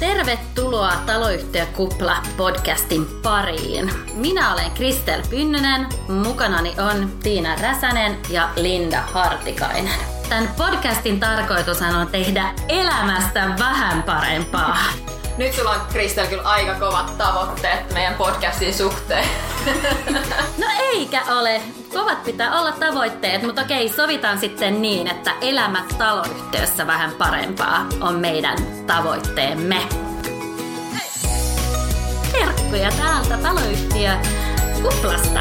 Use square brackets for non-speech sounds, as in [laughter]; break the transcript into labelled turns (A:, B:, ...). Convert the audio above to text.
A: Tervetuloa Taloyhtiö Kupla podcastin pariin. Minä olen Kristel Pynnynen, mukanani on Tiina Räsänen ja Linda Hartikainen. Tämän podcastin tarkoitus on tehdä elämästä vähän parempaa.
B: Nyt sulla on Kristel kyllä aika kovat tavoitteet meidän podcastin suhteen. [laughs]
A: No eikä ole. Kovat pitää olla tavoitteet, mutta okei, sovitaan sitten niin, että elämä taloyhtiössä vähän parempaa on meidän tavoitteemme. Terkkuja täältä taloyhtiö Kuplasta.